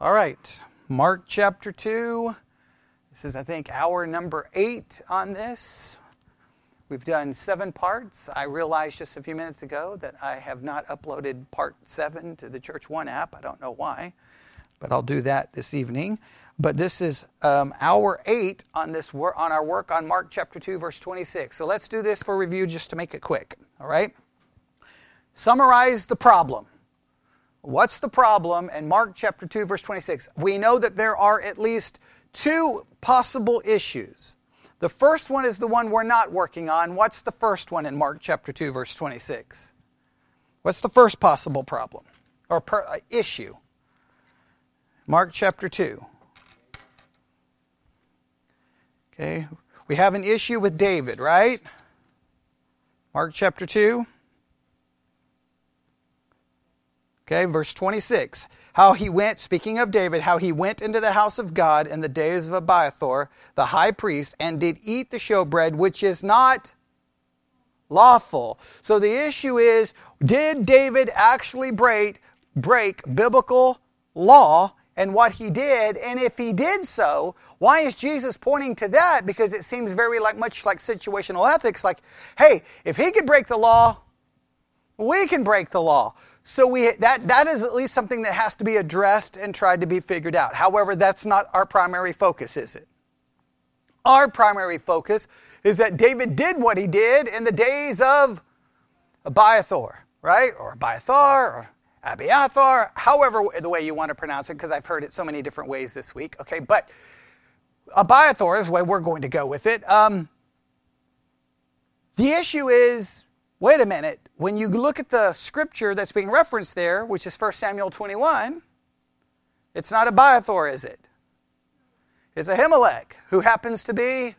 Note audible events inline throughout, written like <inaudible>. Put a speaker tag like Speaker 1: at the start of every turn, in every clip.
Speaker 1: All right, Mark chapter 2. This is, I think, hour number eight on this. We've done seven parts. I realized just a few minutes ago that I have not uploaded part seven to the Church One app. I don't know why, but I'll do that this evening. But this is um, hour eight on this wor- on our work on Mark chapter two, verse twenty-six. So let's do this for review, just to make it quick. All right. Summarize the problem. What's the problem in Mark chapter 2, verse 26? We know that there are at least two possible issues. The first one is the one we're not working on. What's the first one in Mark chapter 2, verse 26? What's the first possible problem or per, uh, issue? Mark chapter 2. Okay, we have an issue with David, right? Mark chapter 2. Okay, verse 26. How he went, speaking of David, how he went into the house of God in the days of Abiathar, the high priest, and did eat the showbread, which is not lawful. So the issue is did David actually break, break biblical law and what he did? And if he did so, why is Jesus pointing to that? Because it seems very like much like situational ethics, like, hey, if he could break the law, we can break the law. So we, that, that is at least something that has to be addressed and tried to be figured out. However, that's not our primary focus, is it? Our primary focus is that David did what he did in the days of Abiathar, right? Or Abiathar, or Abiathar, however the way you want to pronounce it, because I've heard it so many different ways this week. Okay, but Abiathar is the way we're going to go with it. Um, the issue is wait a minute, when you look at the scripture that's being referenced there, which is 1 Samuel 21, it's not Abiathar, is it? It's Ahimelech, who happens to be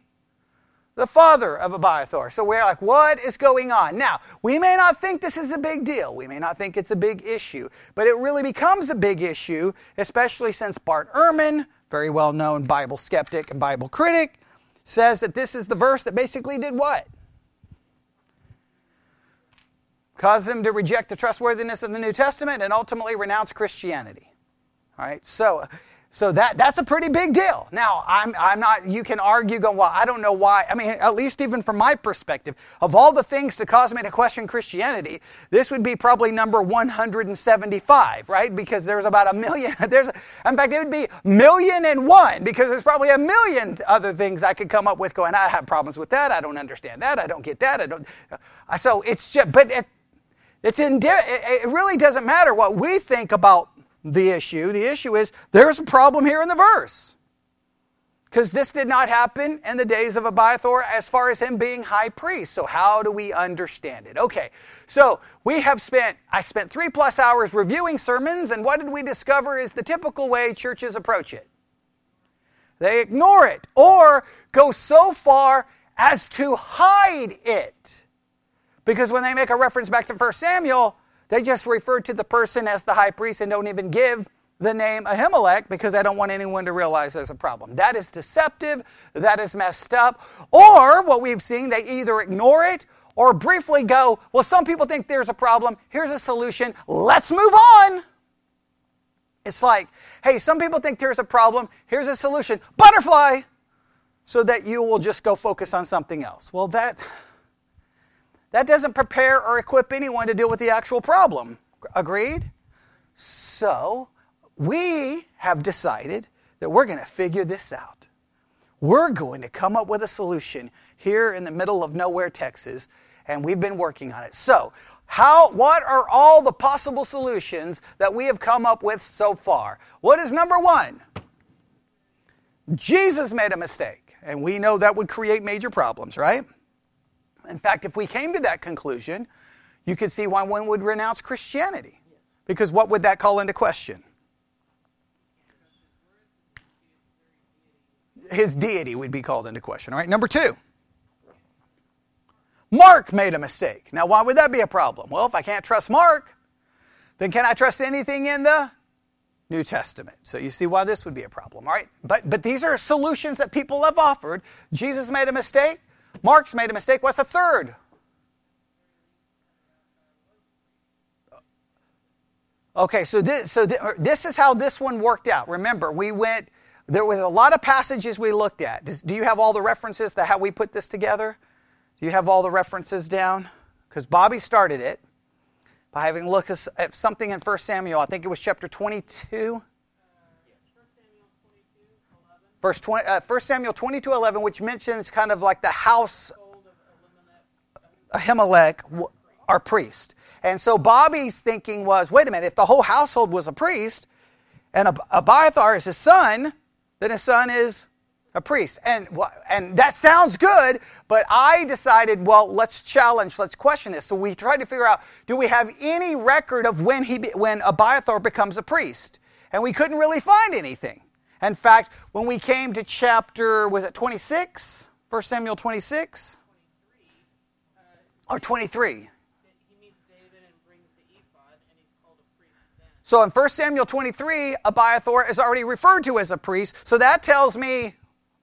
Speaker 1: the father of Abiathar. So we're like, what is going on? Now, we may not think this is a big deal. We may not think it's a big issue, but it really becomes a big issue, especially since Bart Ehrman, very well known Bible skeptic and Bible critic, says that this is the verse that basically did what? Caused them to reject the trustworthiness of the New Testament and ultimately renounce Christianity. All right, so so that that's a pretty big deal. Now, I'm I'm not. You can argue, going, well, I don't know why. I mean, at least even from my perspective, of all the things to cause me to question Christianity, this would be probably number 175, right? Because there's about a million. <laughs> There's, in fact, it would be million and one because there's probably a million other things I could come up with. Going, I have problems with that. I don't understand that. I don't get that. I don't. So it's just, but. It, it's in, it really doesn't matter what we think about the issue. The issue is there's a problem here in the verse. Because this did not happen in the days of Abiathar as far as him being high priest. So, how do we understand it? Okay, so we have spent, I spent three plus hours reviewing sermons, and what did we discover is the typical way churches approach it? They ignore it or go so far as to hide it. Because when they make a reference back to 1 Samuel, they just refer to the person as the high priest and don't even give the name Ahimelech because they don't want anyone to realize there's a problem. That is deceptive. That is messed up. Or what we've seen, they either ignore it or briefly go, well, some people think there's a problem. Here's a solution. Let's move on. It's like, hey, some people think there's a problem. Here's a solution. Butterfly. So that you will just go focus on something else. Well, that that doesn't prepare or equip anyone to deal with the actual problem. Agreed? So, we have decided that we're going to figure this out. We're going to come up with a solution here in the middle of nowhere, Texas, and we've been working on it. So, how, what are all the possible solutions that we have come up with so far? What is number one? Jesus made a mistake, and we know that would create major problems, right? In fact, if we came to that conclusion, you could see why one would renounce Christianity. Because what would that call into question? His deity would be called into question. All right, number two. Mark made a mistake. Now, why would that be a problem? Well, if I can't trust Mark, then can I trust anything in the New Testament? So you see why this would be a problem, all right? But, but these are solutions that people have offered. Jesus made a mistake. Mark's made a mistake. What's the third? Okay, so this, so th- this is how this one worked out. Remember, we went, there was a lot of passages we looked at. Does, do you have all the references to how we put this together? Do you have all the references down? Because Bobby started it by having looked at something in 1 Samuel. I think it was chapter 22. Verse 20, uh, 1 Samuel 22 11, which mentions kind of like the house Ahimelech, our priest. And so Bobby's thinking was wait a minute, if the whole household was a priest and Abiathar is his son, then his son is a priest. And, and that sounds good, but I decided, well, let's challenge, let's question this. So we tried to figure out do we have any record of when, he, when Abiathar becomes a priest? And we couldn't really find anything. In fact, when we came to chapter, was it 26? 1 Samuel 26? uh, or 23. So in 1 Samuel 23, Abiathar is already referred to as a priest. So that tells me,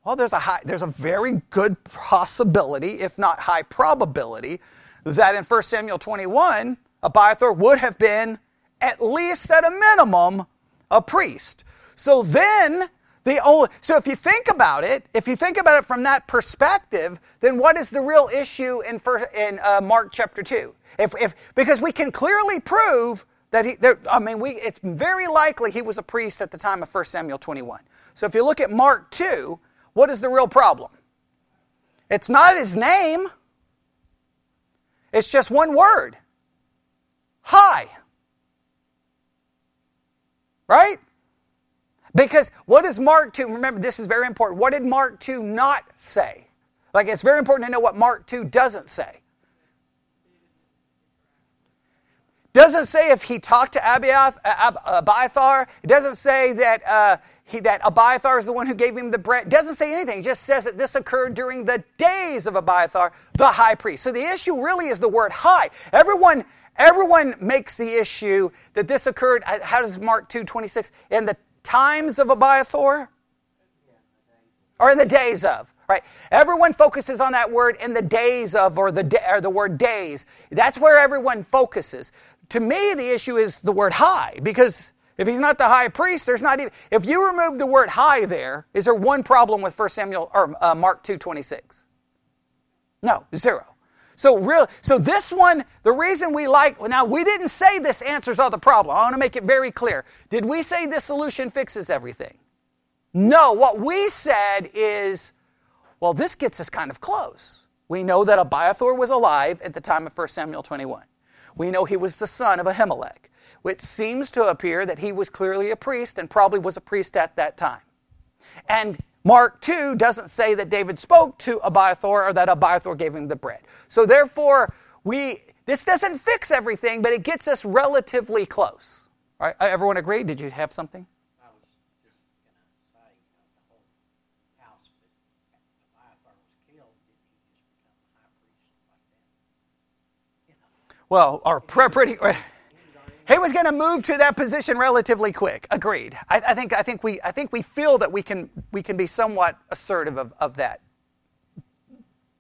Speaker 1: well, there's a high, there's a very good possibility, if not high probability, that in 1 Samuel 21, Abiathar would have been, at least at a minimum, a priest. So then, the only, so if you think about it, if you think about it from that perspective, then what is the real issue in, first, in uh, Mark chapter 2? If, if, because we can clearly prove that he, there, I mean, we, it's very likely he was a priest at the time of 1 Samuel 21. So if you look at Mark 2, what is the real problem? It's not his name, it's just one word Hi. Right? Because what does Mark 2, remember this is very important, what did Mark 2 not say? Like it's very important to know what Mark 2 doesn't say. Doesn't say if he talked to Abiathar. It doesn't say that, uh, he, that Abiathar is the one who gave him the bread. Doesn't say anything. It just says that this occurred during the days of Abiathar, the high priest. So the issue really is the word high. Everyone, everyone makes the issue that this occurred, uh, how does Mark 2 26? In the times of Abiathar? Or in the days of? right? Everyone focuses on that word in the days of, or the, or the word days. That's where everyone focuses to me, the issue is the word high, because if he's not the high priest, there's not even. If you remove the word high there, is there one problem with 1 Samuel or uh, Mark 2:26? No, zero. So real, so this one, the reason we like now we didn't say this answers all the problem. I want to make it very clear. Did we say this solution fixes everything? No. What we said is, well, this gets us kind of close. We know that Abiathar was alive at the time of 1 Samuel 21 we know he was the son of Ahimelech, which seems to appear that he was clearly a priest and probably was a priest at that time. And Mark 2 doesn't say that David spoke to Abiathar or that Abiathar gave him the bread. So therefore, we this doesn't fix everything, but it gets us relatively close. All right, everyone agree? Did you have something? Well, or pretty. He was going to move to that position relatively quick. Agreed. I, I, think. I think we. I think we feel that we can. We can be somewhat assertive of, of that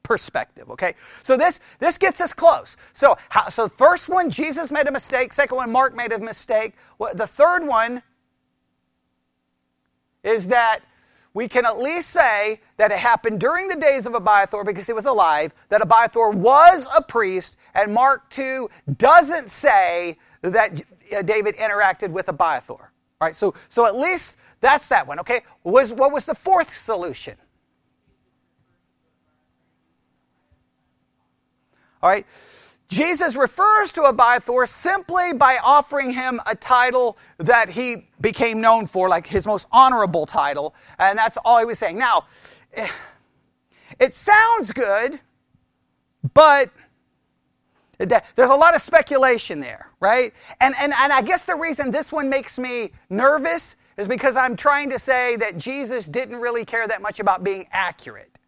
Speaker 1: perspective. Okay. So this this gets us close. So how, so first one, Jesus made a mistake. Second one, Mark made a mistake. The third one is that we can at least say that it happened during the days of Abiathar because he was alive, that Abiathar was a priest, and Mark 2 doesn't say that uh, David interacted with Abiathar. All right, so, so at least that's that one, okay? Was, what was the fourth solution? All right, Jesus refers to Abiathar simply by offering him a title that he became known for, like his most honorable title, and that's all he was saying. Now, it sounds good, but there's a lot of speculation there, right? And, and, and I guess the reason this one makes me nervous is because I'm trying to say that Jesus didn't really care that much about being accurate.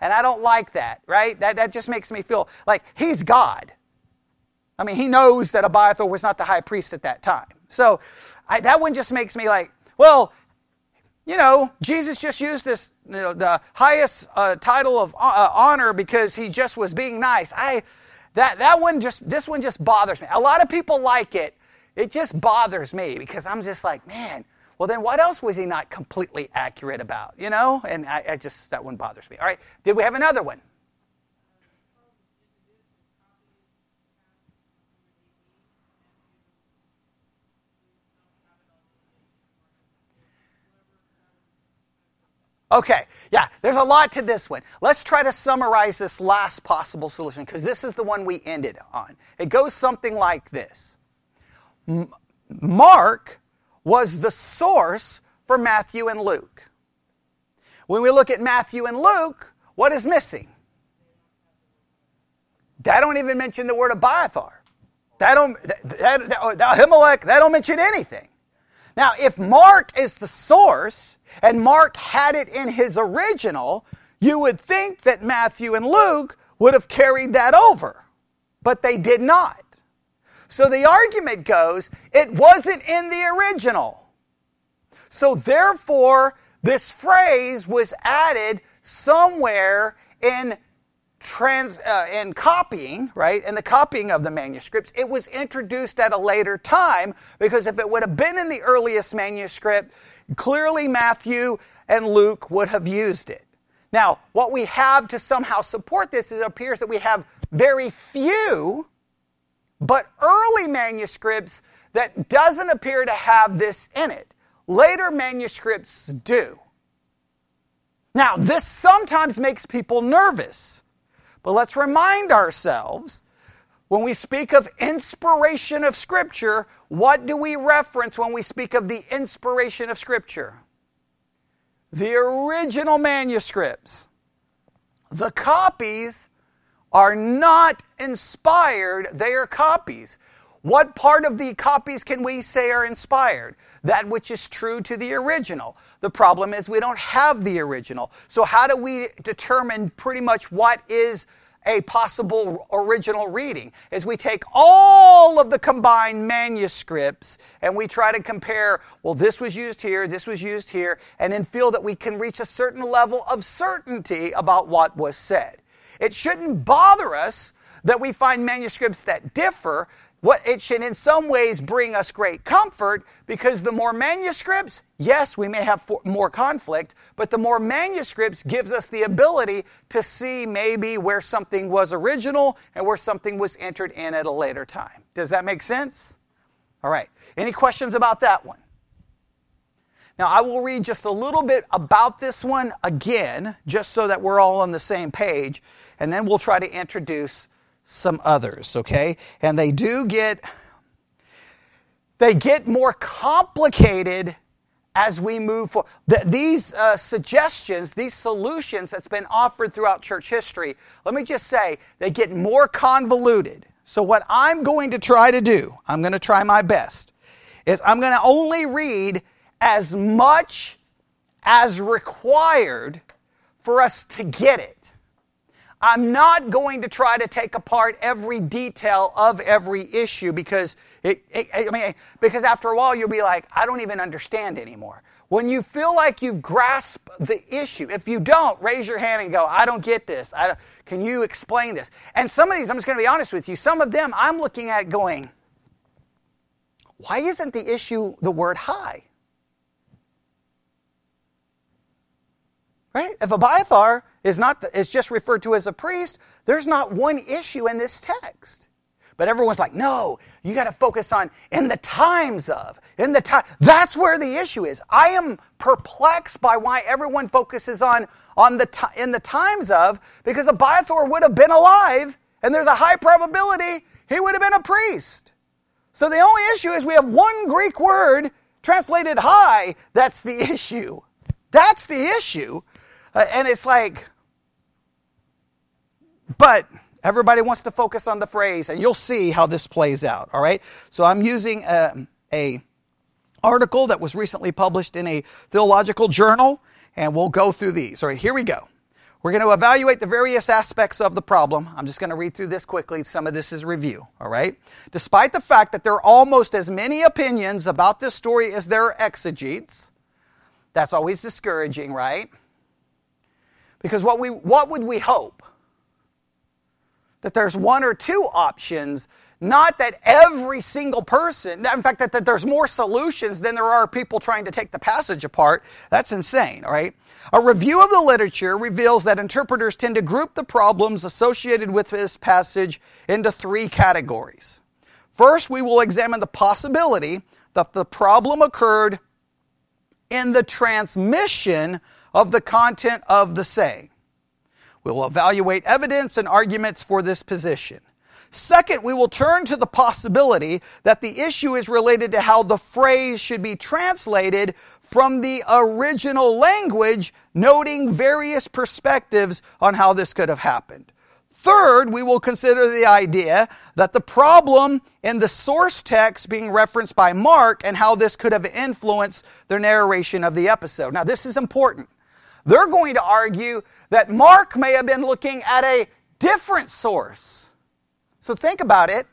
Speaker 1: And I don't like that, right? That, that just makes me feel like he's God. I mean, he knows that Abiathar was not the high priest at that time. So I, that one just makes me like, well, you know, Jesus just used this, you know, the highest uh, title of uh, honor because he just was being nice. I, that, that one just, this one just bothers me. A lot of people like it It just bothers me because I'm just like, man, well, then what else was he not completely accurate about? You know? And I, I just, that one bothers me. All right, did we have another one? Okay, yeah, there's a lot to this one. Let's try to summarize this last possible solution because this is the one we ended on. It goes something like this Mark was the source for Matthew and Luke. When we look at Matthew and Luke, what is missing? They don't even mention the word Abiathar. That don't that, that, that, Ahimelech, that don't mention anything. Now, if Mark is the source, and Mark had it in his original, you would think that Matthew and Luke would have carried that over, but they did not. So the argument goes it wasn't in the original. So therefore, this phrase was added somewhere in trans uh, in copying, right? and the copying of the manuscripts, it was introduced at a later time because if it would have been in the earliest manuscript, Clearly, Matthew and Luke would have used it. Now, what we have to somehow support this is it appears that we have very few, but early manuscripts that doesn't appear to have this in it. Later manuscripts do. Now, this sometimes makes people nervous, but let's remind ourselves when we speak of inspiration of Scripture, what do we reference when we speak of the inspiration of Scripture? The original manuscripts. The copies are not inspired, they are copies. What part of the copies can we say are inspired? That which is true to the original. The problem is we don't have the original. So, how do we determine pretty much what is a possible original reading is we take all of the combined manuscripts and we try to compare, well, this was used here, this was used here, and then feel that we can reach a certain level of certainty about what was said. It shouldn't bother us that we find manuscripts that differ what it should in some ways bring us great comfort because the more manuscripts yes we may have more conflict but the more manuscripts gives us the ability to see maybe where something was original and where something was entered in at a later time. Does that make sense? All right. Any questions about that one? Now i will read just a little bit about this one again just so that we're all on the same page and then we'll try to introduce some others, okay? And they do get they get more complicated as we move forward. these uh, suggestions, these solutions that's been offered throughout church history, let me just say, they get more convoluted. So, what I'm going to try to do, I'm going to try my best, is I'm going to only read as much as required for us to get it. I'm not going to try to take apart every detail of every issue because it, it, I mean, because after a while you'll be like, I don't even understand anymore. When you feel like you've grasped the issue, if you don't, raise your hand and go, I don't get this. I can you explain this? And some of these, I'm just going to be honest with you, some of them I'm looking at going, why isn't the issue the word high? Right? If Abiathar is not the, is just referred to as a priest, there's not one issue in this text. But everyone's like, no, you got to focus on in the times of, in the time. That's where the issue is. I am perplexed by why everyone focuses on on the t- in the times of because Abiathar would have been alive, and there's a high probability he would have been a priest. So the only issue is we have one Greek word translated high. That's the issue. That's the issue. Uh, and it's like, but everybody wants to focus on the phrase, and you'll see how this plays out. All right. So I'm using a, a article that was recently published in a theological journal, and we'll go through these. All right. Here we go. We're going to evaluate the various aspects of the problem. I'm just going to read through this quickly. Some of this is review, all right? Despite the fact that there are almost as many opinions about this story as there are exegetes, that's always discouraging, right? Because what, we, what would we hope? That there's one or two options Not that every single person, in fact, that, that there's more solutions than there are people trying to take the passage apart. That's insane, all right? A review of the literature reveals that interpreters tend to group the problems associated with this passage into three categories. First, we will examine the possibility that the problem occurred in the transmission of the content of the saying. We will evaluate evidence and arguments for this position. Second, we will turn to the possibility that the issue is related to how the phrase should be translated from the original language, noting various perspectives on how this could have happened. Third, we will consider the idea that the problem in the source text being referenced by Mark and how this could have influenced the narration of the episode. Now, this is important. They're going to argue that Mark may have been looking at a different source so think about it.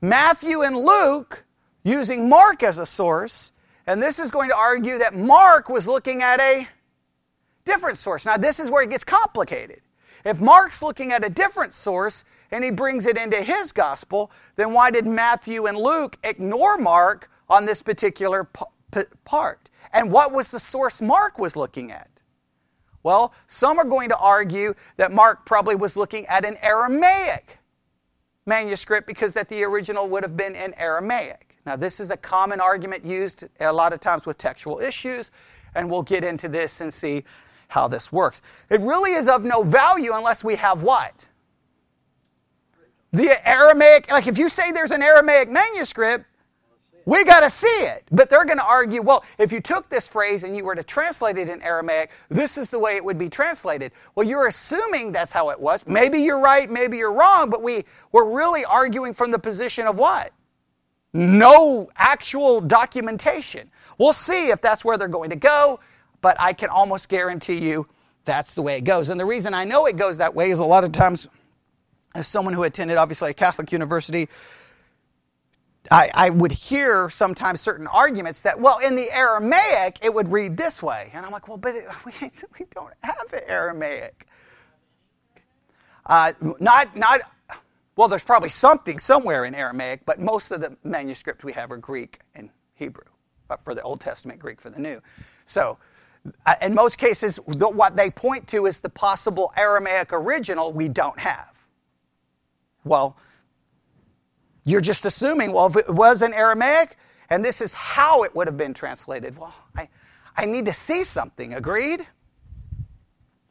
Speaker 1: Matthew and Luke using Mark as a source, and this is going to argue that Mark was looking at a different source. Now, this is where it gets complicated. If Mark's looking at a different source and he brings it into his gospel, then why did Matthew and Luke ignore Mark on this particular part? And what was the source Mark was looking at? Well, some are going to argue that Mark probably was looking at an Aramaic manuscript because that the original would have been in Aramaic. Now, this is a common argument used a lot of times with textual issues, and we'll get into this and see how this works. It really is of no value unless we have what? The Aramaic, like if you say there's an Aramaic manuscript, we got to see it. But they're going to argue, well, if you took this phrase and you were to translate it in Aramaic, this is the way it would be translated. Well, you're assuming that's how it was. Maybe you're right, maybe you're wrong, but we, we're really arguing from the position of what? No actual documentation. We'll see if that's where they're going to go, but I can almost guarantee you that's the way it goes. And the reason I know it goes that way is a lot of times, as someone who attended obviously a Catholic university, I, I, would hear sometimes certain arguments that, well, in the Aramaic, it would read this way. And I'm like, well, but it, <laughs> we, we, don't have the Aramaic. Uh, not, not, well, there's probably something somewhere in Aramaic, but most of the manuscripts we have are Greek and Hebrew, but for the Old Testament, Greek for the New. So, uh, in most cases, the, what they point to is the possible Aramaic original we don't have. Well, you're just assuming, well, if it was in Aramaic and this is how it would have been translated, well, I, I need to see something. Agreed?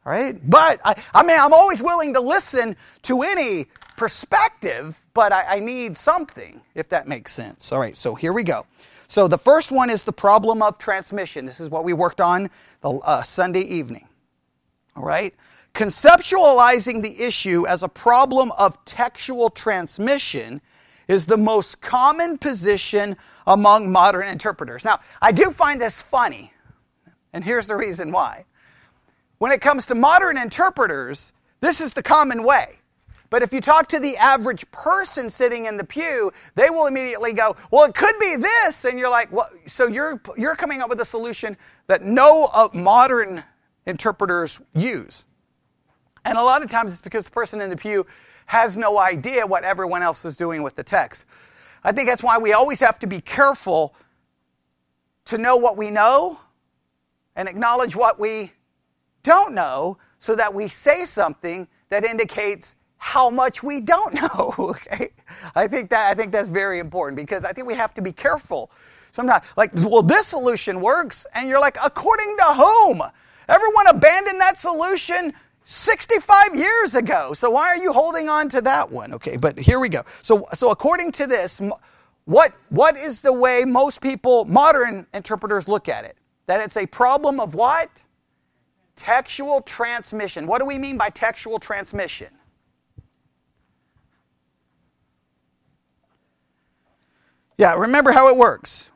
Speaker 1: Right? But, I, I mean, I'm always willing to listen to any perspective, but I, I need something, if that makes sense. All right, so here we go. So the first one is the problem of transmission. This is what we worked on the uh, Sunday evening. All right? Conceptualizing the issue as a problem of textual transmission is the most common position among modern interpreters. Now, I do find this funny, and here's the reason why. When it comes to modern interpreters, this is the common way. But if you talk to the average person sitting in the pew, they will immediately go, "Well, it could be this," and you're like, "Well, so you're you're coming up with a solution that no uh, modern interpreters use." And a lot of times it's because the person in the pew has no idea what everyone else is doing with the text. I think that's why we always have to be careful to know what we know and acknowledge what we don't know so that we say something that indicates how much we don't <laughs> know okay? I think that i think that's very important because i think we have to be careful. Sometimes like well this solution works and you're like according to whom? Everyone abandoned that solution 65 years ago. So why are you holding on to that one? Okay, but here we go. So, so according to this, what, what is the way most people, modern interpreters, look at it? That it's a problem of what? Textual transmission. What do we mean by textual transmission? Yeah, remember how it works.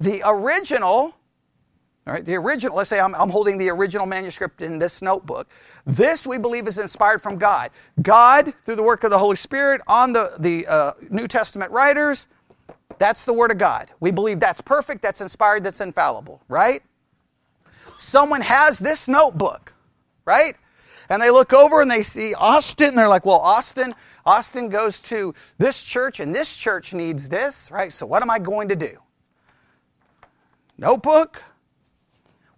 Speaker 1: The original all right, the original, let's say I'm, I'm, holding the original manuscript in this notebook. This, we believe, is inspired from God. God, through the work of the Holy Spirit on the, the uh, New Testament writers, that's the Word of God. We believe that's perfect, that's inspired, that's infallible, right? Someone has this notebook, right? And they look over and they see Austin, and they're like, well, Austin, Austin goes to this church and this church needs this, right? So what am I going to do? Notebook,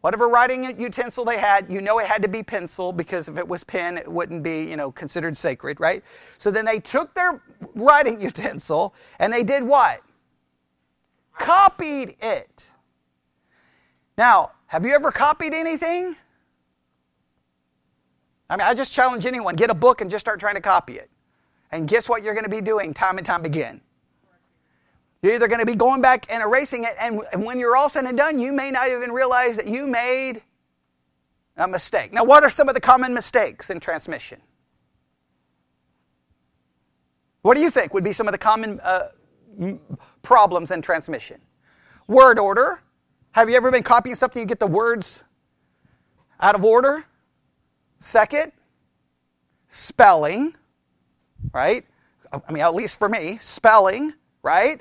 Speaker 1: whatever writing utensil they had, you know it had to be pencil because if it was pen, it wouldn't be, you know, considered sacred, right? So then they took their writing <laughs> utensil and they did what? Copied it. Now, have you ever copied anything? I mean, I just challenge anyone get a book and just start trying to copy it. And guess what you're going to be doing time and time again? You're either going to be going back and erasing it, and when you're all said and done, you may not even realize that you made a mistake. Now, what are some of the common mistakes in transmission? What do you think would be some of the common uh, problems in transmission? Word order. Have you ever been copying something, you get the words out of order? Second, spelling, right? I mean, at least for me, spelling, right?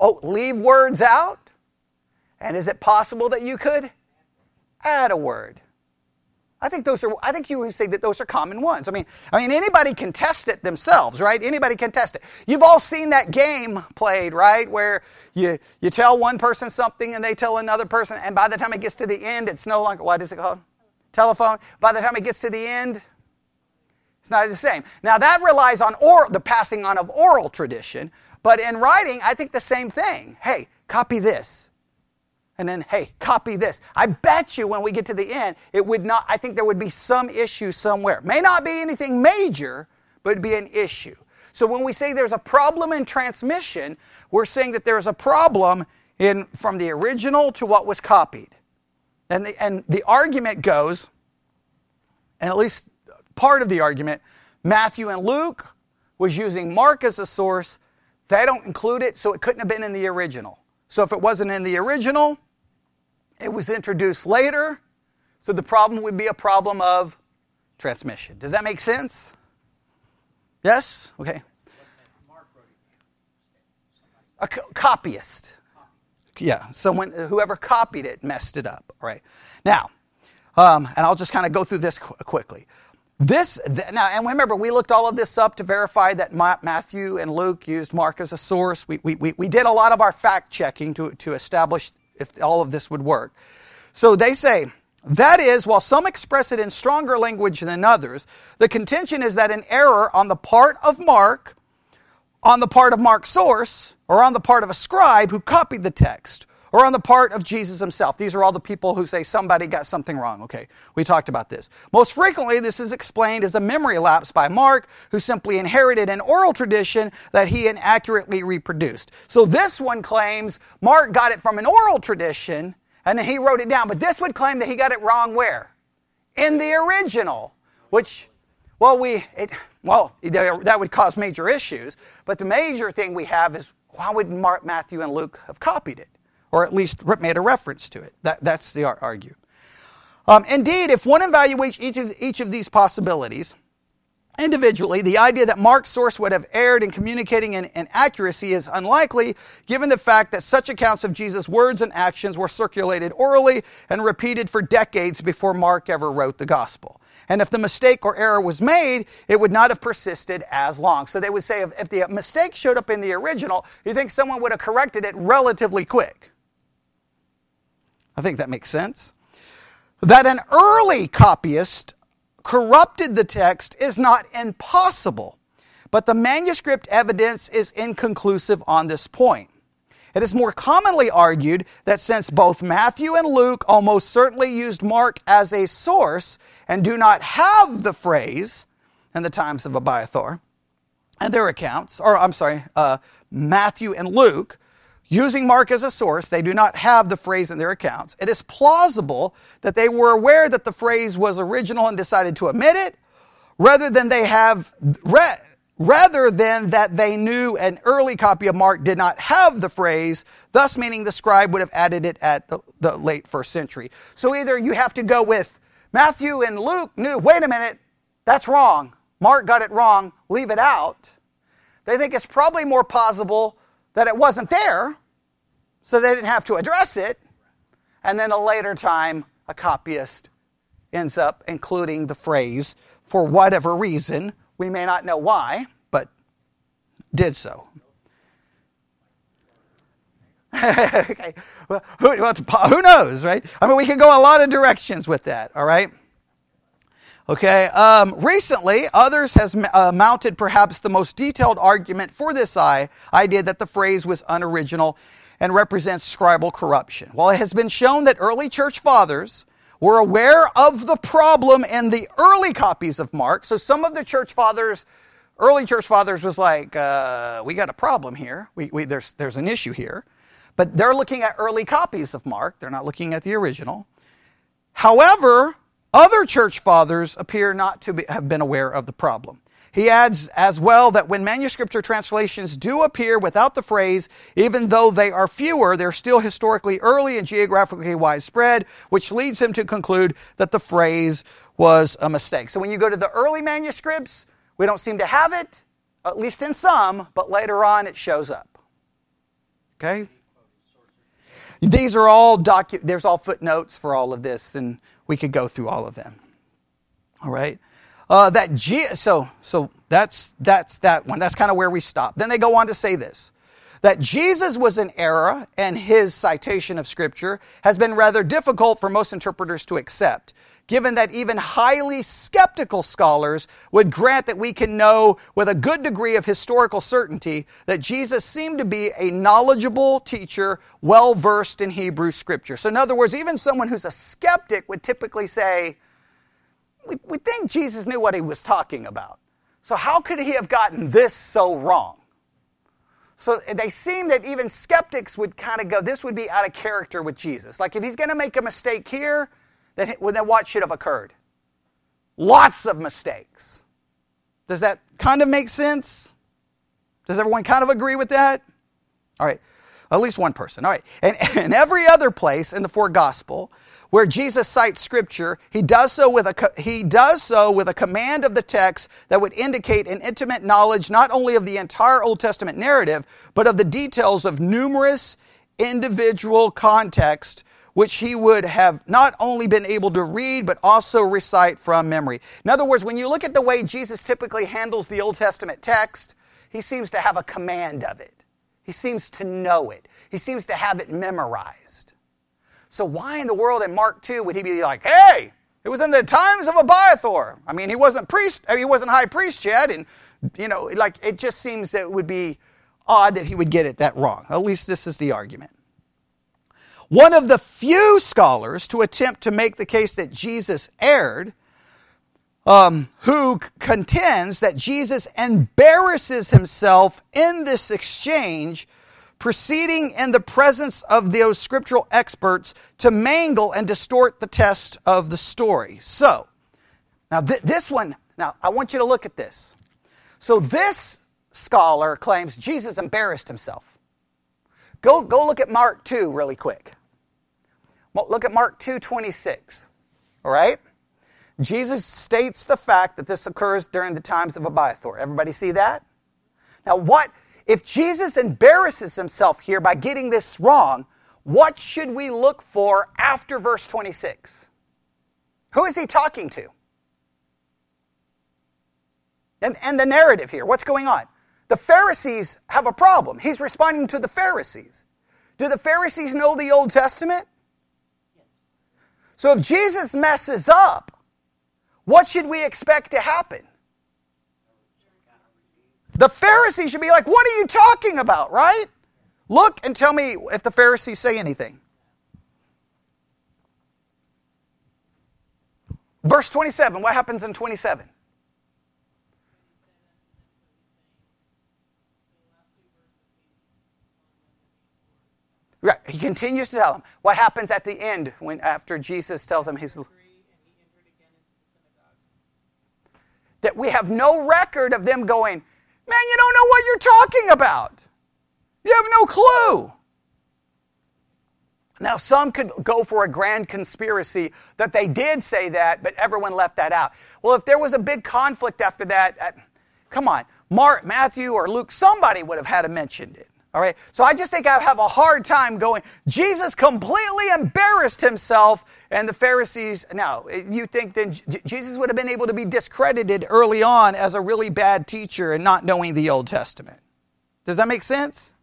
Speaker 1: Oh, leave words out. And is it possible that you could add a word? I think those are. I think you would say that those are common ones. I mean, I mean, anybody can test it themselves, right? Anybody can test it. You've all seen that game played, right? Where you you tell one person something and they tell another person, and by the time it gets to the end, it's no longer what is it called? Telephone. By the time it gets to the end, it's not the same. Now that relies on or the passing on of oral tradition, but in writing, I think the same thing. Hey, copy this and then, hey, copy this. I bet you when we get to the end, it would not, I think there would be some issue somewhere. May not be anything major, but it'd be an issue. So when we say there's a problem in transmission, we're saying that there's a problem in from the original to what was copied. And the, and the argument goes, and at least part of the argument, Matthew and Luke was using Mark as a source. They don't include it, so it couldn't have been in the original. So if it wasn't in the original, it was introduced later, so the problem would be a problem of transmission. Does that make sense? Yes? Okay. A co- copyist. Yeah, someone, whoever copied it messed it up. Right. Now, um, and I'll just kind of go through this qu- quickly. This th- now, and remember, we looked all of this up to verify that Ma- Matthew and Luke used Mark as a source. We, we, we, we did a lot of our fact checking to, to establish if all of this would work. So they say, that is, while some express it in stronger language than others, the contention is that an error on the part of Mark, on the part of Mark's source, or on the part of a scribe who copied the text, or on the part of Jesus himself. These are all the people who say somebody got something wrong. Okay, we talked about this. Most frequently, this is explained as a memory lapse by Mark, who simply inherited an oral tradition that he inaccurately reproduced. So this one claims Mark got it from an oral tradition and he wrote it down. But this would claim that he got it wrong where? In the original, which, well, we, it, well, that would cause major issues. But the major thing we have is why would Mark, Matthew, and Luke have copied it? Or at least made a reference to it. That, that's the argue. Um, indeed, if one evaluates each of, each of these possibilities individually, the idea that Mark's source would have erred in communicating an inaccuracy is unlikely, given the fact that such accounts of Jesus' words and actions were circulated orally and repeated for decades before Mark ever wrote the gospel. And if the mistake or error was made, it would not have persisted as long. So they would say if, if the mistake showed up in the original, you think someone would have corrected it relatively quick. I think that makes sense. That an early copyist corrupted the text is not impossible, but the manuscript evidence is inconclusive on this point. It is more commonly argued that since both Matthew and Luke almost certainly used Mark as a source and do not have the phrase in the times of Abiathar and their accounts, or I'm sorry, uh, Matthew and Luke Using Mark as a source, they do not have the phrase in their accounts. It is plausible that they were aware that the phrase was original and decided to omit it, rather than they have, rather than that they knew an early copy of Mark did not have the phrase, thus meaning the scribe would have added it at the, the late first century. So either you have to go with Matthew and Luke knew, wait a minute, that's wrong. Mark got it wrong, leave it out. They think it's probably more plausible that it wasn't there, so they didn't have to address it. And then a later time, a copyist ends up including the phrase for whatever reason We may not know why, but did so. <laughs> okay. Well, who, who knows, right? I mean, we could go a lot of directions with that, all right? Okay. Um, recently, others has uh, mounted perhaps the most detailed argument for this idea that the phrase was unoriginal and represents scribal corruption. While it has been shown that early church fathers were aware of the problem in the early copies of Mark, so some of the church fathers, early church fathers, was like, uh, "We got a problem here. We, we, there's there's an issue here," but they're looking at early copies of Mark. They're not looking at the original. However, other church fathers appear not to be, have been aware of the problem. He adds as well that when manuscripts or translations do appear without the phrase, even though they are fewer, they're still historically early and geographically widespread, which leads him to conclude that the phrase was a mistake. So when you go to the early manuscripts, we don't seem to have it, at least in some, but later on it shows up. Okay? These are all docu- there's all footnotes for all of this, and we could go through all of them. All right. Uh, that G- so so that's that's that one. That's kind of where we stop. Then they go on to say this that Jesus was in error and his citation of Scripture has been rather difficult for most interpreters to accept given that even highly skeptical scholars would grant that we can know with a good degree of historical certainty that Jesus seemed to be a knowledgeable teacher, well versed in Hebrew scripture. So, in other words, even someone who's a skeptic would typically say, we, we think Jesus knew what he was talking about. So, how could he have gotten this so wrong? So they seem that even skeptics would kind of go, this would be out of character with Jesus. Like if he's going to make a mistake here, then, then what should have occurred? Lots of mistakes. Does that kind of make sense? Does everyone kind of agree with that? All right. At least one person. All right. And, <laughs> in every other place in the four gospel where Jesus cites scripture, he does so with a he does so with a command of the text that would indicate an intimate knowledge not only of the entire Old Testament narrative, but of the details of numerous individual context which he would have not only been able to read, but also recite from memory. In other words, when you look at the way Jesus typically handles the Old Testament text, he seems to have a command of it. He seems to know it. He seems to have it memorized. So why in the world in Mark 2 would he be like, hey, it was in the times of Abiathar. I mean, he wasn't priest, he wasn't high priest yet, and you know, like it just seems that it would be odd that he would get it that wrong. At least this is the argument. One of the few scholars to attempt to make the case that Jesus erred, um, who contends that Jesus embarrasses himself in this exchange, proceeding in the presence of those scriptural experts to mangle and distort the test of the story. So, now th- this one, now I want you to look at this. So, this scholar claims Jesus embarrassed himself. Go, go look at Mark 2 really quick. Look at Mark 2:26. All right? Jesus states the fact that this occurs during the times of Abiathar. Everybody see that? Now what if Jesus embarrasses himself here by getting this wrong, what should we look for after verse 26? Who is he talking to? And, and the narrative here, what's going on? The Pharisees have a problem. He's responding to the Pharisees. Do the Pharisees know the Old Testament? So if Jesus messes up, what should we expect to happen? The Pharisees should be like, What are you talking about, right? Look and tell me if the Pharisees say anything. Verse 27, what happens in 27? Right. He continues to tell them what happens at the end when after Jesus tells him he's that we have no record of them going, man, you don't know what you're talking about. You have no clue. Now, some could go for a grand conspiracy that they did say that, but everyone left that out. Well, if there was a big conflict after that, uh, come on, Mark, Matthew, or Luke, somebody would have had to mention it. All right. So I just think I have a hard time going, Jesus completely embarrassed himself and the Pharisees. Now, you think then Jesus would have been able to be discredited early on as a really bad teacher and not knowing the Old Testament. Does that make sense?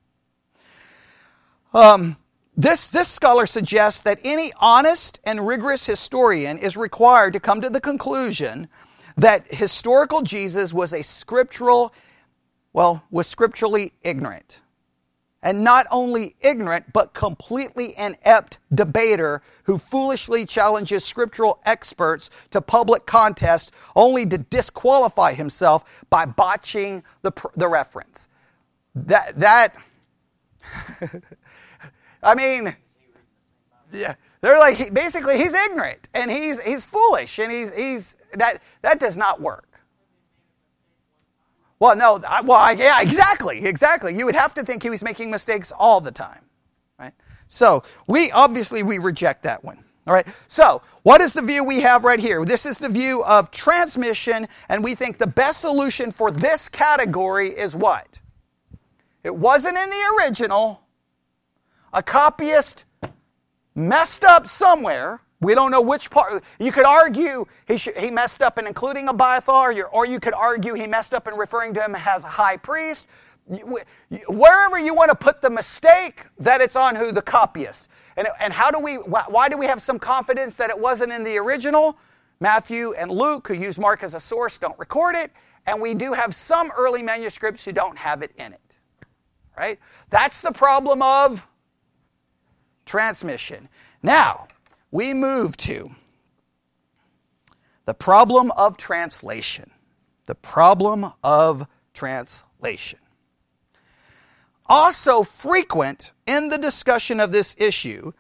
Speaker 1: Um, this, this scholar suggests that any honest and rigorous historian is required to come to the conclusion that historical Jesus was a scriptural, well, was scripturally ignorant and not only ignorant, but completely inept debater who foolishly challenges scriptural experts to public contest only to disqualify himself by botching the, the reference. That, that, <laughs> I mean, yeah, they're like, basically, he's ignorant and he's, he's foolish and he's, he's, that, that does not work. Well, no, well, yeah, exactly, exactly. You would have to think he was making mistakes all the time, right? So we obviously we reject that one. All right. So what is the view we have right here? This is the view of transmission, and we think the best solution for this category is what? It wasn't in the original. A copyist messed up somewhere we don't know which part. You could argue he, sh- he messed up in including Abiathar, or you could argue he messed up in referring to him as a high priest. Wherever you want to put the mistake, that it's on who the copyist. And, and how do we? Why do we have some confidence that it wasn't in the original? Matthew and Luke, who use Mark as a source, don't record it, and we do have some early manuscripts who don't have it in it. Right? That's the problem of transmission. Now, we move to the problem of translation. The problem of translation. Also frequent in the discussion of this issue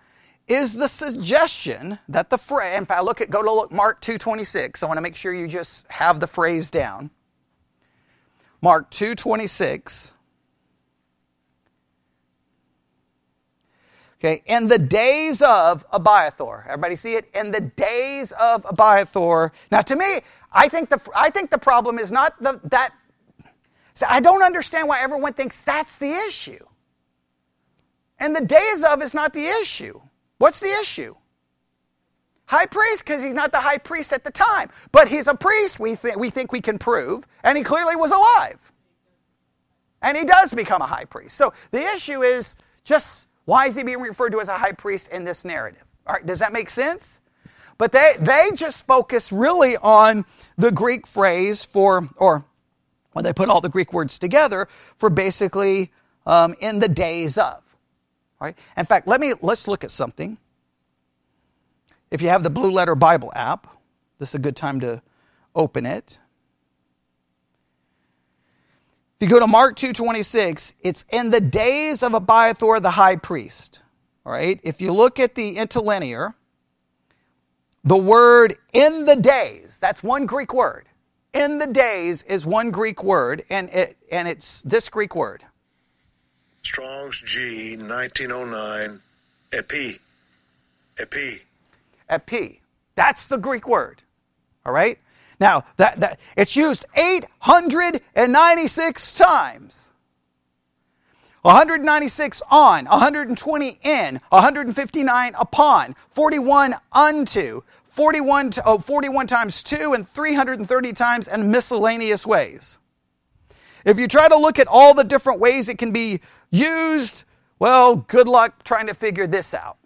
Speaker 1: is the suggestion that the phrase, in fact, look at, go to look, Mark 2.26. I want to make sure you just have the phrase down. Mark 2.26 Okay, in the days of Abiathar. Everybody see it? In the days of Abiathar. Now, to me, I think the, I think the problem is not the, that. I don't understand why everyone thinks that's the issue. And the days of is not the issue. What's the issue? High priest, because he's not the high priest at the time. But he's a priest, we, th- we think we can prove, and he clearly was alive. And he does become a high priest. So the issue is just why is he being referred to as a high priest in this narrative? All right, does that make sense? But they, they just focus really on the Greek phrase for, or when they put all the Greek words together, for basically um, in the days of. Right? In fact, let me let's look at something. If you have the Blue Letter Bible app, this is a good time to open it. If you go to Mark 2:26, it's in the days of Abiathar the high priest. All right? If you look at the interlinear, the word in the days, that's one Greek word. In the days is one Greek word, and it and it's this Greek word.
Speaker 2: Strong's G 1909 epi. Epi.
Speaker 1: Epi. That's the Greek word. All right? Now, that, that, it's used 896 times. 196 on, 120 in, 159 upon, 41 unto, 41, to, oh, 41 times 2, and 330 times in miscellaneous ways. If you try to look at all the different ways it can be used, well, good luck trying to figure this out.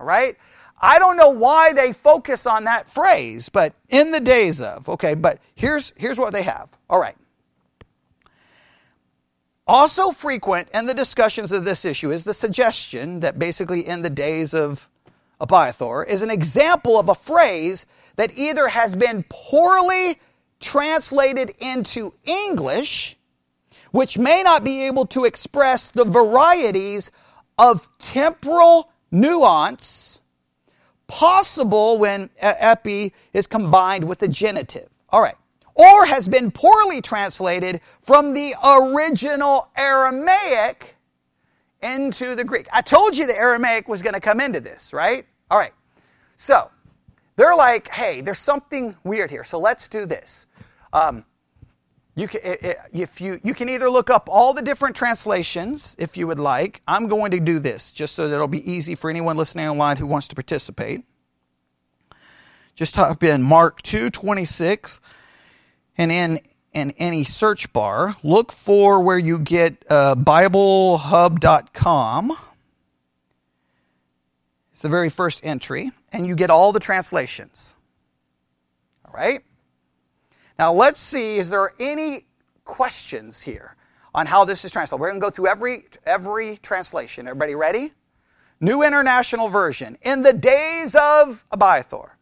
Speaker 1: All right? I don't know why they focus on that phrase, but in the days of, okay, but here's, here's what they have. All right. Also frequent in the discussions of this issue is the suggestion that basically in the days of Abiathar is an example of a phrase that either has been poorly translated into English, which may not be able to express the varieties of temporal nuance possible when epi is combined with the genitive. All right. Or has been poorly translated from the original Aramaic into the Greek. I told you the Aramaic was going to come into this, right? All right. So they're like, hey, there's something weird here. So let's do this. Um, You can, if you, you can either look up all the different translations if you would like. I'm going to do this just so that it'll be easy for anyone listening online who wants to participate. Just type in Mark 2:26 and in in any search bar, look for where you get uh, BibleHub.com. It's the very first entry, and you get all the translations. All right? Now let's see, is there any questions here on how this is translated? We're going to go through every, every translation. Everybody ready? New International Version. In the days of Abiathar.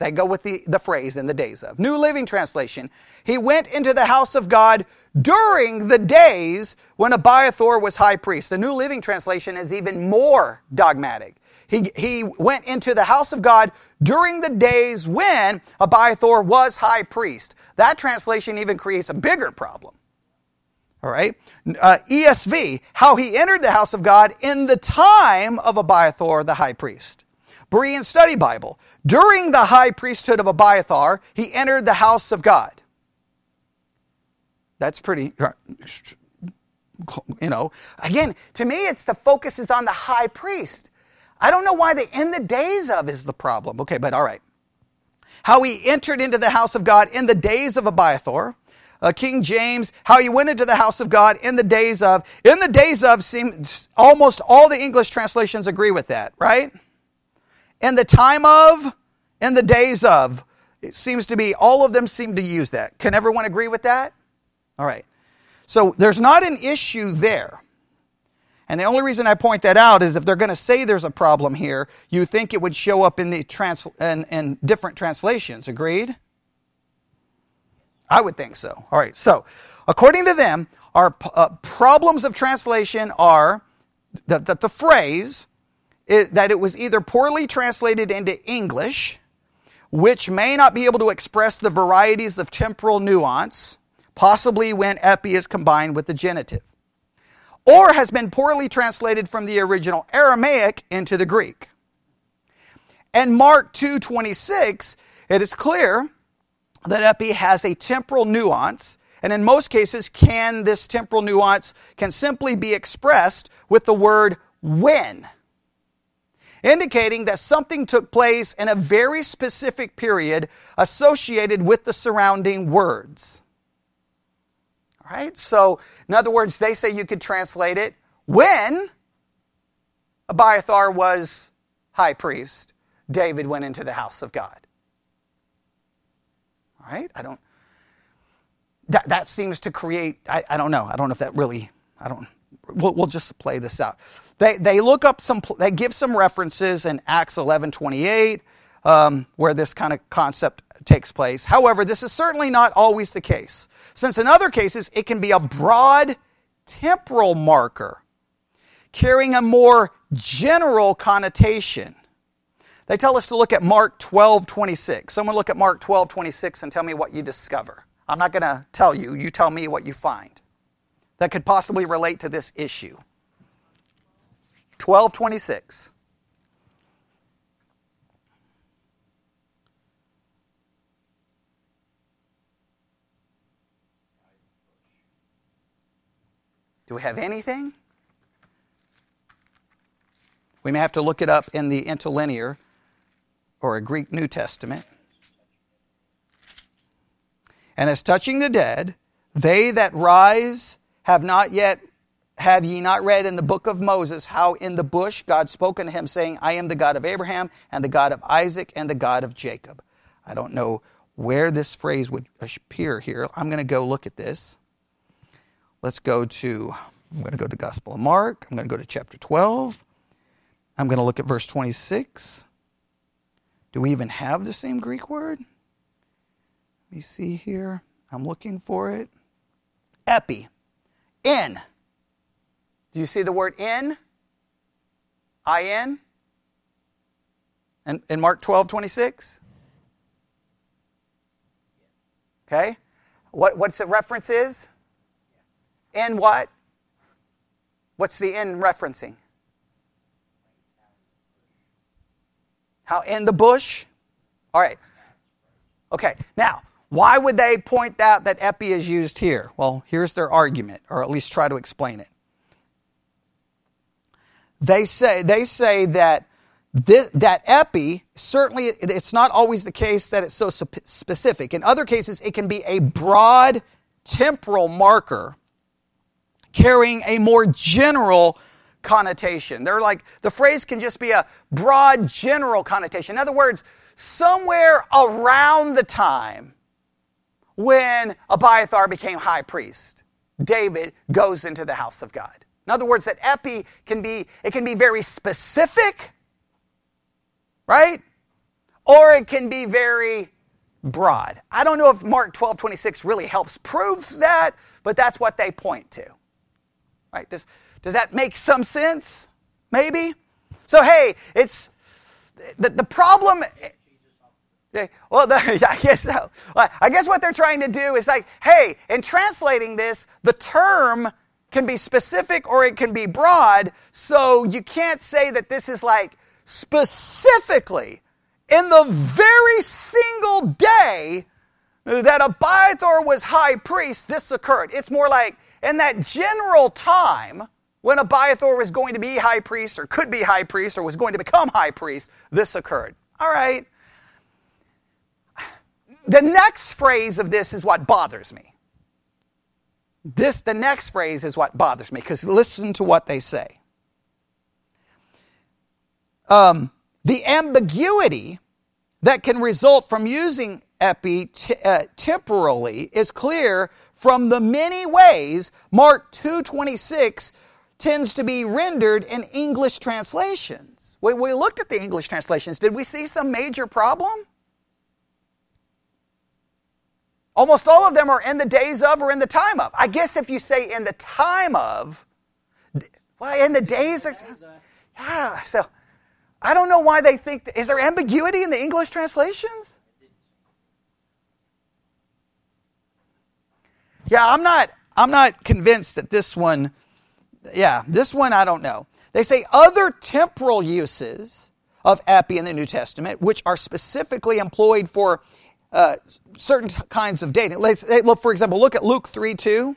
Speaker 1: They go with the, the phrase in the days of. New Living Translation. He went into the house of God during the days when Abiathar was high priest. The New Living Translation is even more dogmatic. He, he went into the house of God during the days when Abiathar was high priest. That translation even creates a bigger problem. All right. Uh, ESV, how he entered the house of God in the time of Abiathar the high priest. Berean Study Bible, during the high priesthood of Abiathar, he entered the house of God. That's pretty, you know. Again, to me, it's the focus is on the high priest. I don't know why the in the days of is the problem. Okay, but all right. How he entered into the house of God in the days of Abiathar. Uh, King James, how he went into the house of God in the days of. In the days of, seems almost all the English translations agree with that, right? in the time of, in the days of. It seems to be, all of them seem to use that. Can everyone agree with that? All right. So there's not an issue there. And the only reason I point that out is if they're going to say there's a problem here, you think it would show up in the trans in, in different translations. Agreed? I would think so. All right. So, according to them, our uh, problems of translation are that, that the phrase that it was either poorly translated into English, which may not be able to express the varieties of temporal nuance, possibly when epi is combined with the genitive, or has been poorly translated from the original Aramaic into the Greek. And Mark 2:26, it is clear that epi has a temporal nuance, and in most cases can this temporal nuance can simply be expressed with the word when indicating that something took place in a very specific period associated with the surrounding words. Right? So, in other words, they say you could translate it when Abiathar was high priest, David went into the house of God. All right? I don't. That, that seems to create, I, I don't know. I don't know if that really, I don't, we'll, we'll just play this out. They, they look up some, they give some references in Acts 11 28, um, where this kind of concept takes place. However, this is certainly not always the case, since in other cases it can be a broad temporal marker carrying a more general connotation. They tell us to look at Mark 12 26. Someone look at Mark 12 26 and tell me what you discover. I'm not going to tell you, you tell me what you find that could possibly relate to this issue. 1226. Do we have anything? We may have to look it up in the interlinear or a Greek New Testament. And as touching the dead, they that rise have not yet have ye not read in the book of Moses how in the bush God spoke unto him, saying, I am the God of Abraham, and the God of Isaac, and the God of Jacob? I don't know where this phrase would appear here. I'm going to go look at this. Let's go to, I'm going to go to Gospel of Mark. I'm going to go to chapter 12. I'm going to look at verse 26. Do we even have the same Greek word? Let me see here. I'm looking for it. Epi. In. Do you see the word in? I-N? In, in Mark 12, 26? Okay. What, what's the reference is? In what? What's the in referencing? How in the bush? All right. Okay. Now, Why would they point out that epi is used here? Well, here's their argument, or at least try to explain it. They say, they say that this, that epi, certainly it's not always the case that it's so specific. In other cases, it can be a broad temporal marker carrying a more general connotation. They're like, the phrase can just be a broad general connotation. In other words, somewhere around the time when Abiathar became high priest, David goes into the house of God. In other words, that epi can be, it can be very specific, right? Or it can be very broad. I don't know if Mark 12, 26 really helps proves that, but that's what they point to. Right? Does, does that make some sense? Maybe? So, hey, it's the, the problem. Eh, well, the, <laughs> I guess so. I guess what they're trying to do is like, hey, in translating this, the term can be specific or it can be broad, so you can't say that this is like specifically in the very single day that Abiathar was high priest, this occurred. It's more like in that general time when Abiathar was going to be high priest or could be high priest or was going to become high priest, this occurred. All right. The next phrase of this is what bothers me. This, the next phrase is what bothers me because listen to what they say. Um, the ambiguity that can result from using epi t- uh, temporally is clear from the many ways Mark 226 tends to be rendered in English translations. When we looked at the English translations, did we see some major problem? Almost all of them are in the days of or in the time of. I guess if you say in the time of, well, in the days of, yeah, so I don't know why they think, is there ambiguity in the English translations? Yeah, I'm not, I'm not convinced that this one yeah, this one I don't know. They say other temporal uses of epi in the New Testament, which are specifically employed for uh, certain kinds of dating. Let's, look, for example, look at Luke 3 2.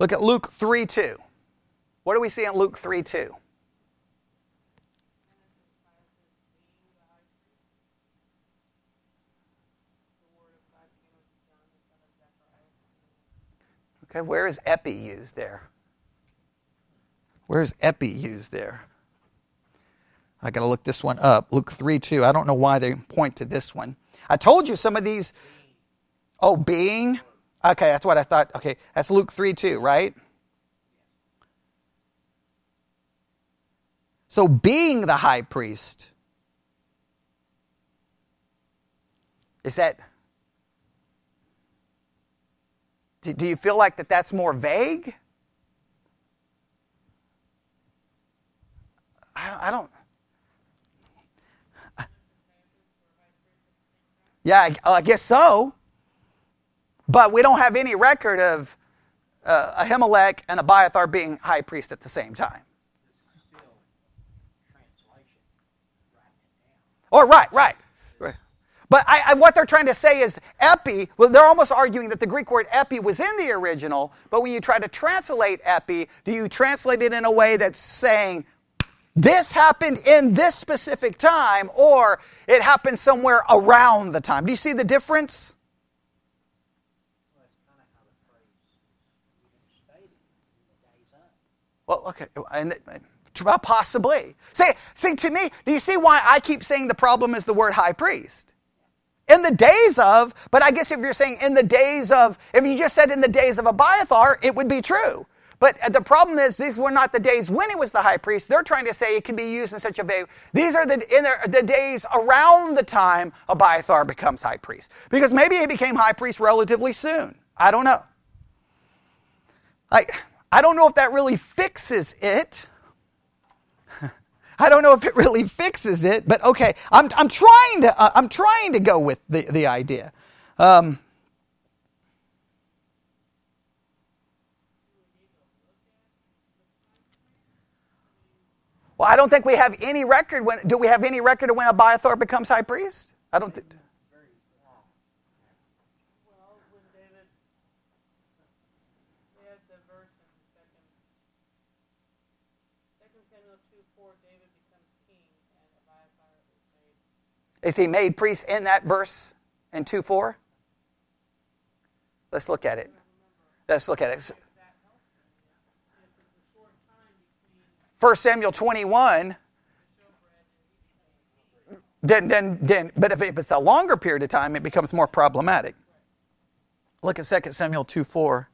Speaker 1: Look at Luke 3 2. What do we see in Luke 3 2? Okay, where is epi used there? Where's epi used there? I got to look this one up. Luke 3 2. I don't know why they point to this one. I told you some of these. Oh, being? Okay, that's what I thought. Okay, that's Luke 3 2, right? So, being the high priest, is that Do, do you feel like that that's more vague? I, I don't. Yeah, I, I, guess so. But we don't have any record of uh, Ahimelech and Abiathar being high priest at the same time. Or oh, right, right. But I, I, what they're trying to say is epi, well, they're almost arguing that the Greek word epi was in the original, but when you try to translate epi, do you translate it in a way that's saying, this happened in this specific time, or it happened somewhere around the time? Do you see the difference? Well, okay, and possibly. See, see, to me, do you see why I keep saying the problem is the word high priest? In the days of, but I guess if you're saying in the days of, if you just said in the days of Abiathar, it would be true. But the problem is, these were not the days when he was the high priest. They're trying to say it can be used in such a way. These are the, in the, the days around the time Abiathar becomes high priest. Because maybe he became high priest relatively soon. I don't know. I, I don't know if that really fixes it. I don't know if it really fixes it, but okay, I'm, I'm trying to uh, I'm trying to go with the the idea. Um, Well, I don't think we have any record when do we have any record of when Abiathar becomes high priest? I don't think
Speaker 3: Well, when David, we have the verse in second, second Is made.
Speaker 1: Is he made priest in that verse in 2 4? Let's look at it. Let's look at it. 1 Samuel 21. Then, then, then, but if it's a longer period of time, it becomes more problematic. Look at 2 Samuel 2 4.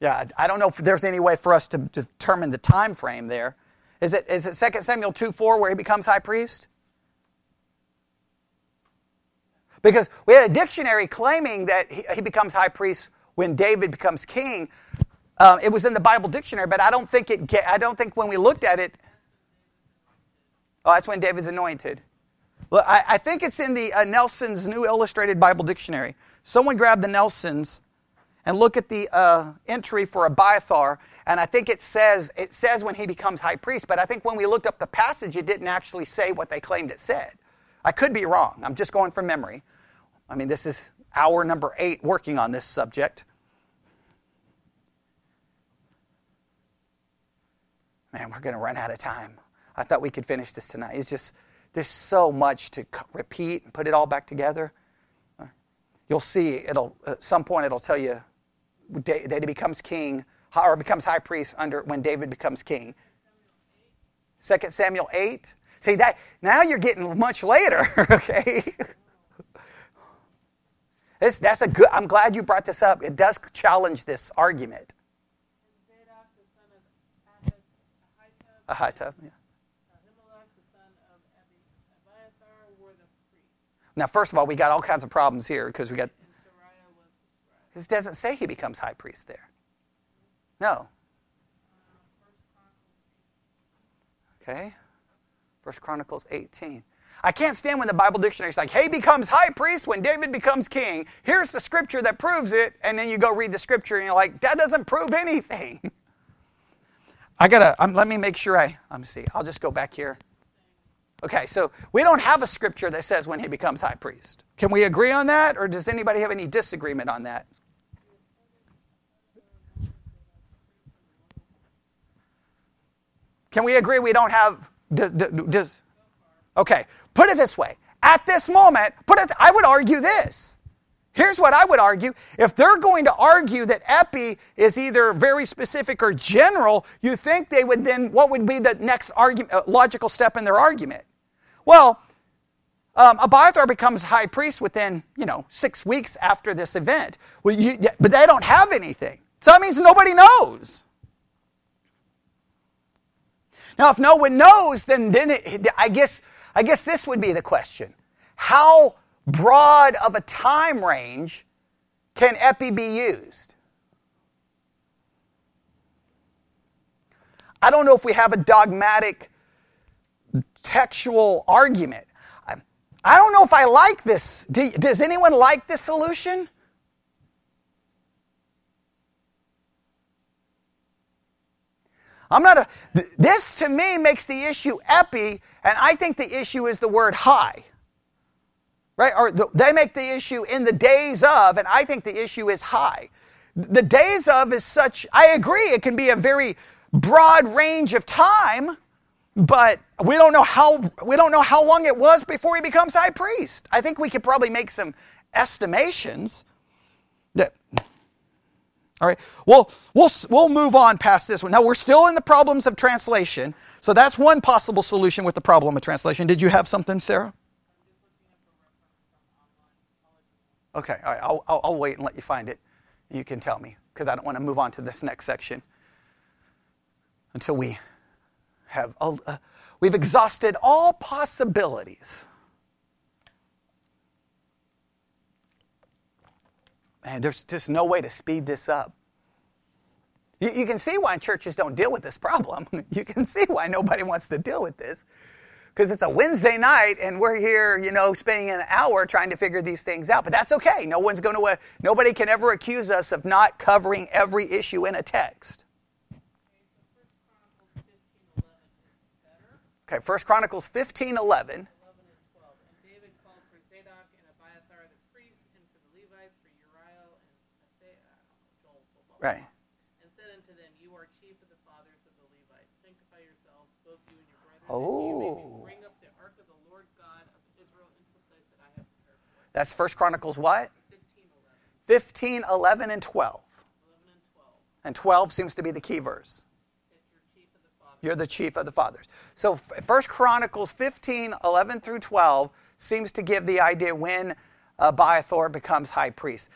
Speaker 1: Yeah, I don't know if there's any way for us to determine the time frame there. Is it, is it 2 Samuel 2 4 where he becomes high priest? Because we had a dictionary claiming that he, he becomes high priest when David becomes king. Um, it was in the Bible dictionary, but I don't think it. Get, I don't think when we looked at it. Oh, that's when David's anointed. Well, I, I think it's in the uh, Nelson's New Illustrated Bible Dictionary. Someone grab the Nelsons and look at the uh, entry for Abiathar, and I think it says it says when he becomes high priest. But I think when we looked up the passage, it didn't actually say what they claimed it said. I could be wrong. I'm just going from memory. I mean, this is hour number eight working on this subject. Man, we're going to run out of time. I thought we could finish this tonight. It's just, there's so much to repeat and put it all back together. You'll see, it'll, at some point, it'll tell you that he becomes king or becomes high priest under when David becomes king. Second Samuel 8. See that now you're getting much later, <laughs> okay? This, that's a good. I'm glad you brought this up. It does challenge this argument.
Speaker 3: Zadok, the son of Ahitub,
Speaker 1: yeah.
Speaker 3: Ahimelech, the son of Abi- Abiathar, were the priests,
Speaker 1: Now, first of all, we got all kinds of problems here because we got.
Speaker 3: and Seraiah was the scribe.
Speaker 1: This doesn't say he becomes high priest there. No. Okay. First Chronicles 18. I can't stand when the Bible dictionary is like, hey, becomes high priest when David becomes king. Here's the scripture that proves it. And then you go read the scripture and you're like, that doesn't prove anything. <laughs> I gotta, um, let me make sure I, let me see. I'll just go back here. Okay, so we don't have a scripture that says when he becomes high priest. Can we agree on that? Or does anybody have any disagreement on that? Can we agree we don't have, okay, put it this way. At this moment, put it, I would argue this. Here's what I would argue. If they're going to argue that epi is either very specific or general, you think they would then, what would be the next argument, uh, logical step in their argument? Well, um, Abiathar becomes high priest within, you know, six weeks after this event. Well, you, but they don't have anything. So that means nobody knows. Now, if no one knows, then, then it, I, guess, I guess this would be the question. How broad of a time range can epi be used? I don't know if we have a dogmatic textual argument. I, don't know if I like this. Do, does anyone like this solution? I'm not a. This to me makes the issue epi, and I think the issue is the word high. Right? Or the, they make the issue in the days of, and I think the issue is high. The days of is such, I agree, it can be a very broad range of time, but we don't know how we don't know how long it was before he becomes high priest. I think we could probably make some estimations. All right, well, we'll we'll move on past this one. Now we're still in the problems of translation, so that's one possible solution with the problem of translation. Did you have something, Sarah? Okay, all right, I'll, I'll, I'll wait and let you find it. You can tell me because I don't want to move on to this next section until we have uh, we've exhausted all possibilities. Man, there's just no way to speed this up. You, you, can see why churches don't deal with this problem. <laughs> You can see why nobody wants to deal with this. Because it's a Wednesday night and we're here, you know, spending an hour trying to figure these things out. But that's okay. No one's going to, uh, nobody can ever accuse us of not covering every issue in a text. Okay, First Chronicles 15 11.
Speaker 3: 11 and 12. And David called for Zadok and Abiathar the priests, and for the Levites, for Uriah and Asaiah, I don't know, Joel, blah, blah, blah,
Speaker 1: Right.
Speaker 3: and said unto them, You are chief of the fathers of the Levites. Sanctify yourselves, both you and your brethren, that you may
Speaker 1: Oh.
Speaker 3: bring up the ark of the Lord God of Israel into the place that I have prepared for it.
Speaker 1: That's First Chronicles what?
Speaker 3: 15,
Speaker 1: 15 11
Speaker 3: 11,
Speaker 1: and 12.
Speaker 3: 11 and 12.
Speaker 1: And 12 seems to be the key verse.
Speaker 3: You're the.
Speaker 1: You're the chief of the fathers. So First Chronicles 15, 11 through 12 seems to give the idea when uh, Abiathar becomes high priest.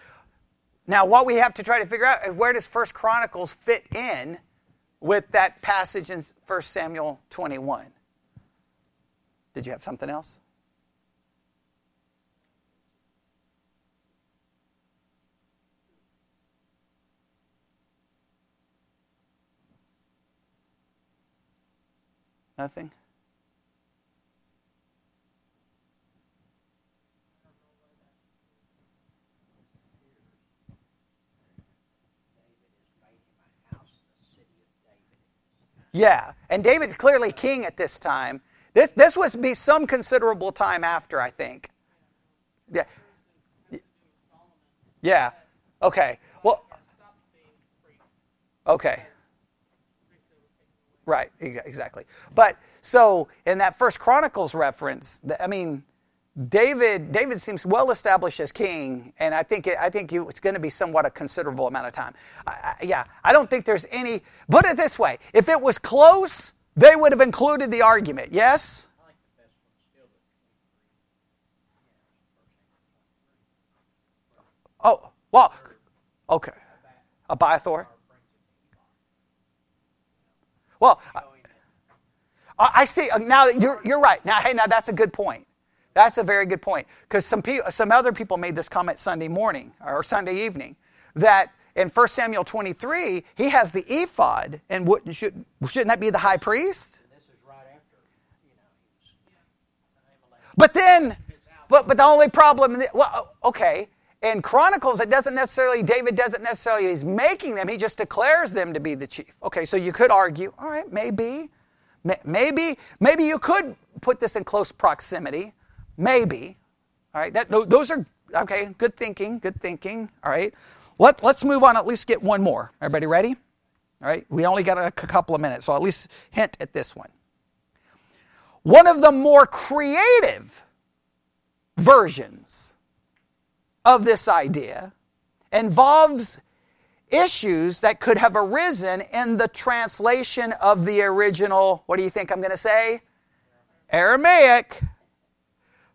Speaker 1: Now, what we have to try to figure out is where does First Chronicles fit in with that passage in 1 Samuel 21? Did you have something else? Nothing? Yeah, and David's clearly king at this time. This this would be some considerable time after, I think. Yeah. Yeah. Okay. Well. Okay. Right. Exactly. But so in that First Chronicles reference, I mean, David David seems well established as king, and I think I think it's going to be somewhat a considerable amount of time. I, I, yeah, I don't think there's any. Put it this way: if it was close, they would have included the argument. Yes. Oh, well, okay. Abiathar. Well, I, I see. uh, Now you're you're right. Now, hey, now that's a good point. That's a very good point because some people, some other people made this comment Sunday morning or Sunday evening that in 1 Samuel 23 he has the ephod and wouldn't should shouldn't that be the high priest?
Speaker 4: Right after, you know,
Speaker 1: But then, but but the only problem, well, okay, in Chronicles it doesn't necessarily David doesn't necessarily he's making them. He just declares them to be the chief. Okay, so you could argue, all right, maybe, maybe, maybe you could put this in close proximity, maybe. All right, that those are okay. Good thinking, good thinking. All right, let let's move on. At least get one more. Everybody ready? All right, we only got a couple of minutes, so at least hint at this one. One of the more creative versions of this idea involves issues that could have arisen in the translation of the original, what do you think I'm going to say? Aramaic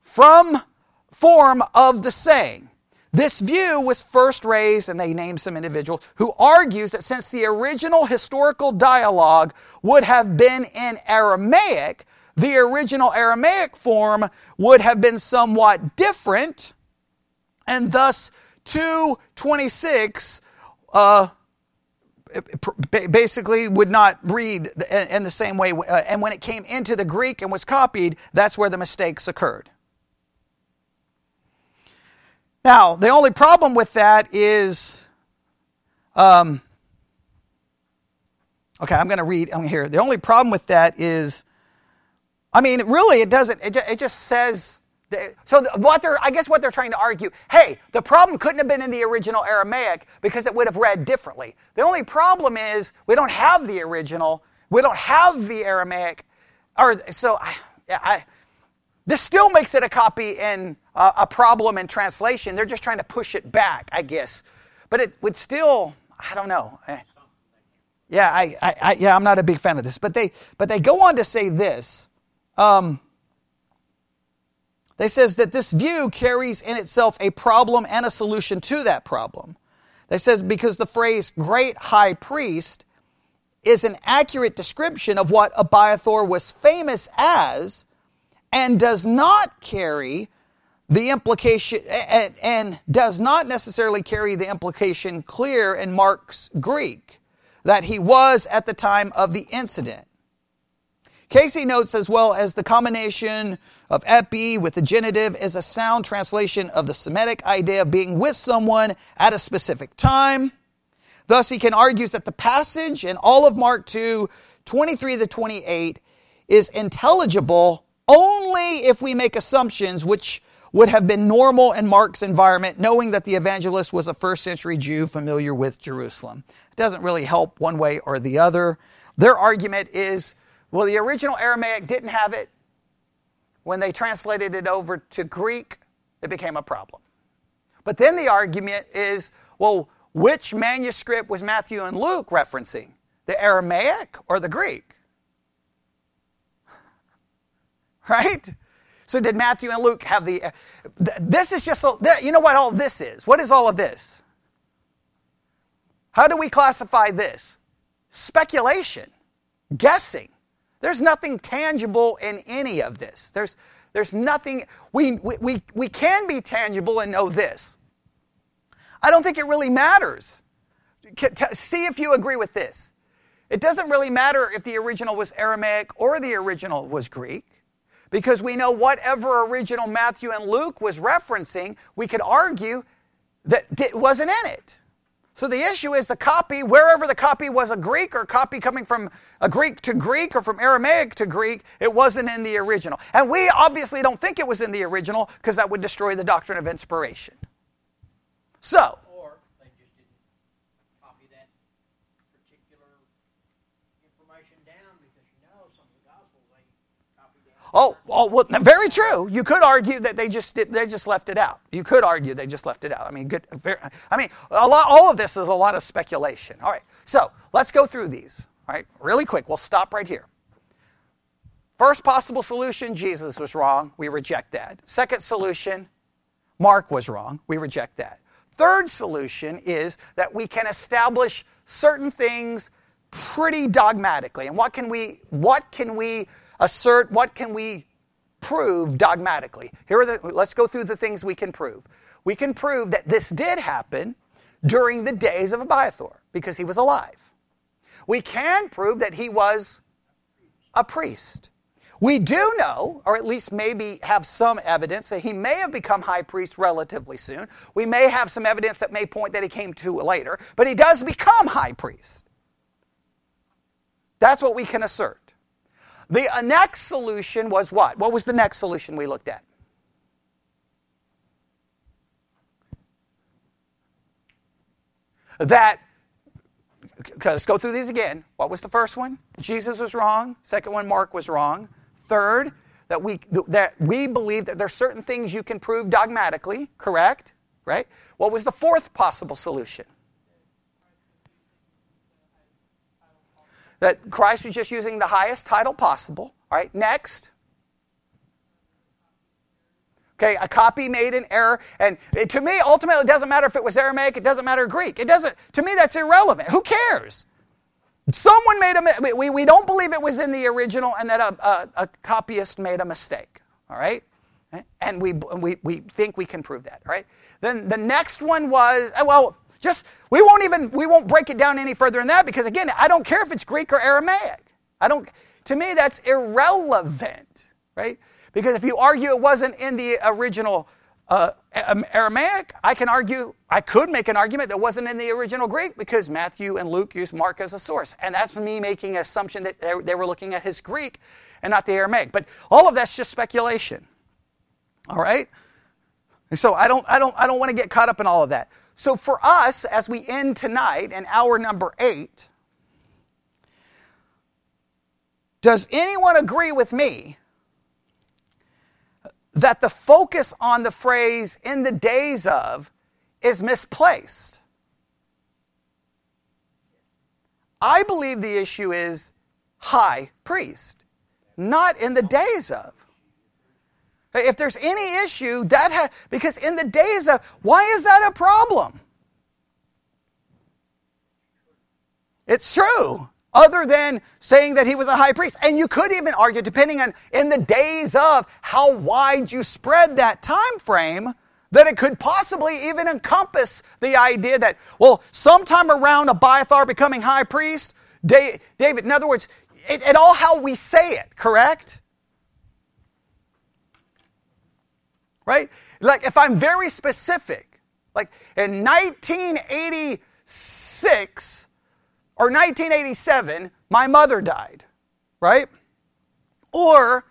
Speaker 1: from form of the saying. This view was first raised, and they name some individuals, who argues that since the original historical dialogue would have been in Aramaic, the original Aramaic form would have been somewhat different, and thus 226 uh, basically would not read in the same way. Uh, And when it came into the Greek and was copied, that's where the mistakes occurred. Now, the only problem with that is, um, okay, I'm going to read I'm here. The only problem with that is, I mean, really, it doesn't. It it just says. So what they're, I guess, what they're trying to argue. Hey, the problem couldn't have been in the original Aramaic because it would have read differently. The only problem is we don't have the original. We don't have the Aramaic, or so. I, I this still makes it a copy in uh, a problem in translation. They're just trying to push it back, I guess. But it would still, I don't know. Eh. Yeah, I, I, I, yeah, I'm not a big fan of this. But they, but they go on to say this. Um, they says that this view carries in itself a problem and a solution to that problem. They says because the phrase "great high priest" is an accurate description of what Abiathar was famous as and does not carry the implication and, and does not necessarily carry the implication clear in Mark's Greek that he was at the time of the incident. Casey notes as well as the combination of epi with the genitive is a sound translation of the Semitic idea of being with someone at a specific time. Thus, he can argue that the passage in all of Mark 2, 23 to 28 is intelligible only if we make assumptions which would have been normal in Mark's environment, knowing that the evangelist was a first century Jew familiar with Jerusalem. It doesn't really help one way or the other. Their argument is well, the original Aramaic didn't have it. When they translated it over to Greek, it became a problem. But then the argument is well, which manuscript was Matthew and Luke referencing? The Aramaic or the Greek? <laughs> Right? So did Matthew and Luke have the. This is just. You know what all this is? What is all of this? How do we classify this? Speculation, guessing. There's nothing tangible in any of this. There's, there's nothing. We, we, we can be tangible and know this. I don't think it really matters. See if you agree with this. It doesn't really matter if the original was Aramaic or the original was Greek because we know whatever original Matthew and Luke was referencing, we could argue that it wasn't in it. So the issue is the copy, wherever the copy was a Greek or copy coming from a Greek to Greek or from Aramaic to Greek, it wasn't in the original. And we obviously don't think it was in the original because that would destroy the doctrine of inspiration. So, Oh, oh well, very true. You could argue that they just they just left it out. You could argue they just left it out. I mean, good. Very, I mean, a lot. All of this is a lot of speculation. All right. So let's go through these. All right, really quick. We'll stop right here. First possible solution: Jesus was wrong. We reject that. Second solution: Mark was wrong. We reject that. Third solution is that we can establish certain things pretty dogmatically. And what can we? What can we? Assert what can we prove dogmatically. Here are the, let's go through the things we can prove. We can prove that this did happen during the days of Abiathar because he was alive. We can prove that he was a priest. We do know, or at least maybe have some evidence, that he may have become high priest relatively soon. We may have some evidence that may point that he came to later, but he does become high priest. That's what we can assert. The next solution was what? What was the next solution we looked at? That, let's go through these again. What was the first one? Jesus was wrong. Second one, Mark was wrong. Third, that we, that we believe that there are certain things you can prove dogmatically, correct? Right? What was the fourth possible solution? That Christ was just using the highest title possible. All right, next. Okay, a copy made in error. And it, to me, ultimately, it doesn't matter if it was Aramaic, it doesn't matter Greek. It doesn't, to me, that's irrelevant. Who cares? Someone made a we, we don't believe it was in the original and that a, a, a copyist made a mistake. All right? And we, we, we think we can prove that. All right? Then the next one was, well, just we won't even we won't break it down any further than that because again, I don't care if it's Greek or Aramaic. I don't to me that's irrelevant, right? Because if you argue it wasn't in the original uh, Aramaic, I can argue, I could make an argument that wasn't in the original Greek because Matthew and Luke used Mark as a source. And that's me making an assumption that they, they were looking at his Greek and not the Aramaic. But all of that's just speculation. All right? And so I don't, I don't, I don't want to get caught up in all of that. So for us, as we end tonight in hour number eight, does anyone agree with me that the focus on the phrase in the days of is misplaced? I believe the issue is high priest, not in the days of. If there's any issue, that ha- because in the days of, why is that a problem? It's true. Other than saying that he was a high priest. And you could even argue, depending on in the days of how wide you spread that time frame, that it could possibly even encompass the idea that, well, sometime around Abiathar becoming high priest, David, in other words, it, all how we say it, correct? Right? Like if I'm very specific, like in 1986 or 1987, my mother died, right? Or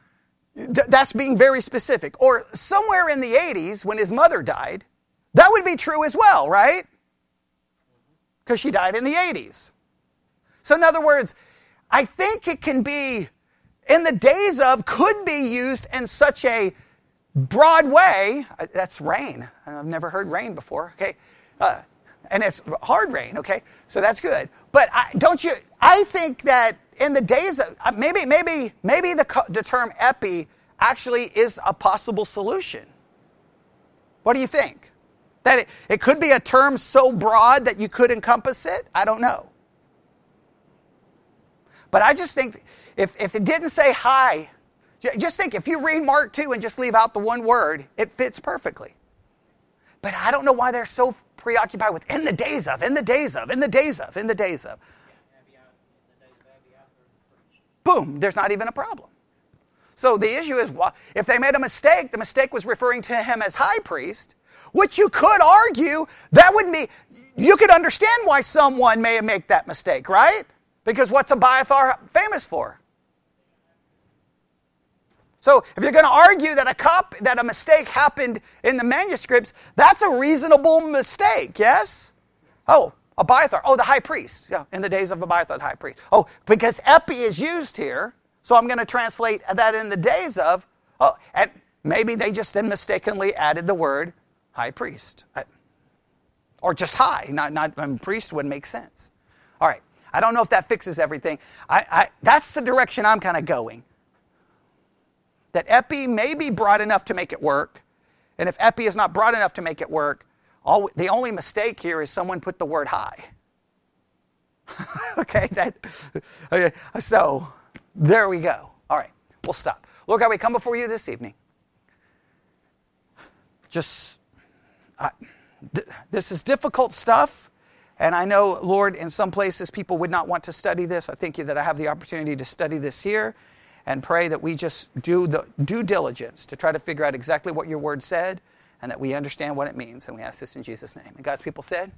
Speaker 1: th- that's being very specific. Or somewhere in the 80s when his mother died, that would be true as well, right? Because she died in the 80s. So, in other words, I think it can be in the days of could be used in such a broad way. Uh, That's rain. I've never heard rain before. Okay, uh, and it's hard rain. Okay, so that's good. But I, don't you? I think that in the days of uh, maybe maybe maybe the, the term epi actually is a possible solution. What do you think? That it, it could be a term so broad that you could encompass it? I don't know. But I just think if, if it didn't say high, just think if you read Mark 2 and just leave out the one word, it fits perfectly. But I don't know why they're so preoccupied with in the days of, in the days of, in the days of, in the days of. Boom, there's not even a problem. So the issue is if they made a mistake, the mistake was referring to him as high priest, which you could argue that would be, you could understand why someone may make that mistake, right? Because what's Abiathar famous for? So if you're going to argue that a cop that a mistake happened in the manuscripts, that's a reasonable mistake, yes? Oh, Abiathar. Oh, the high priest. Yeah, in the days of Abiathar, the high priest. Oh, because epi is used here, so I'm going to translate that in the days of. Oh, and maybe they just then mistakenly added the word high priest, or just high. Not not I mean, priest would make sense. All right. I don't know if that fixes everything. I, I that's the direction I'm kind of going that epi may be broad enough to make it work. And if epi is not broad enough to make it work, all, the only mistake here is someone put the word high. <laughs> okay, that, <laughs> okay, so there we go. All right, we'll stop. Lord God, we come before you this evening. Just, I, th- this is difficult stuff. And I know, Lord, in some places people would not want to study this. I thank you that I have the opportunity to study this here and pray that we just do the due diligence to try to figure out exactly what your word said and that we understand what it means. And we ask this in Jesus' name. And God's people said,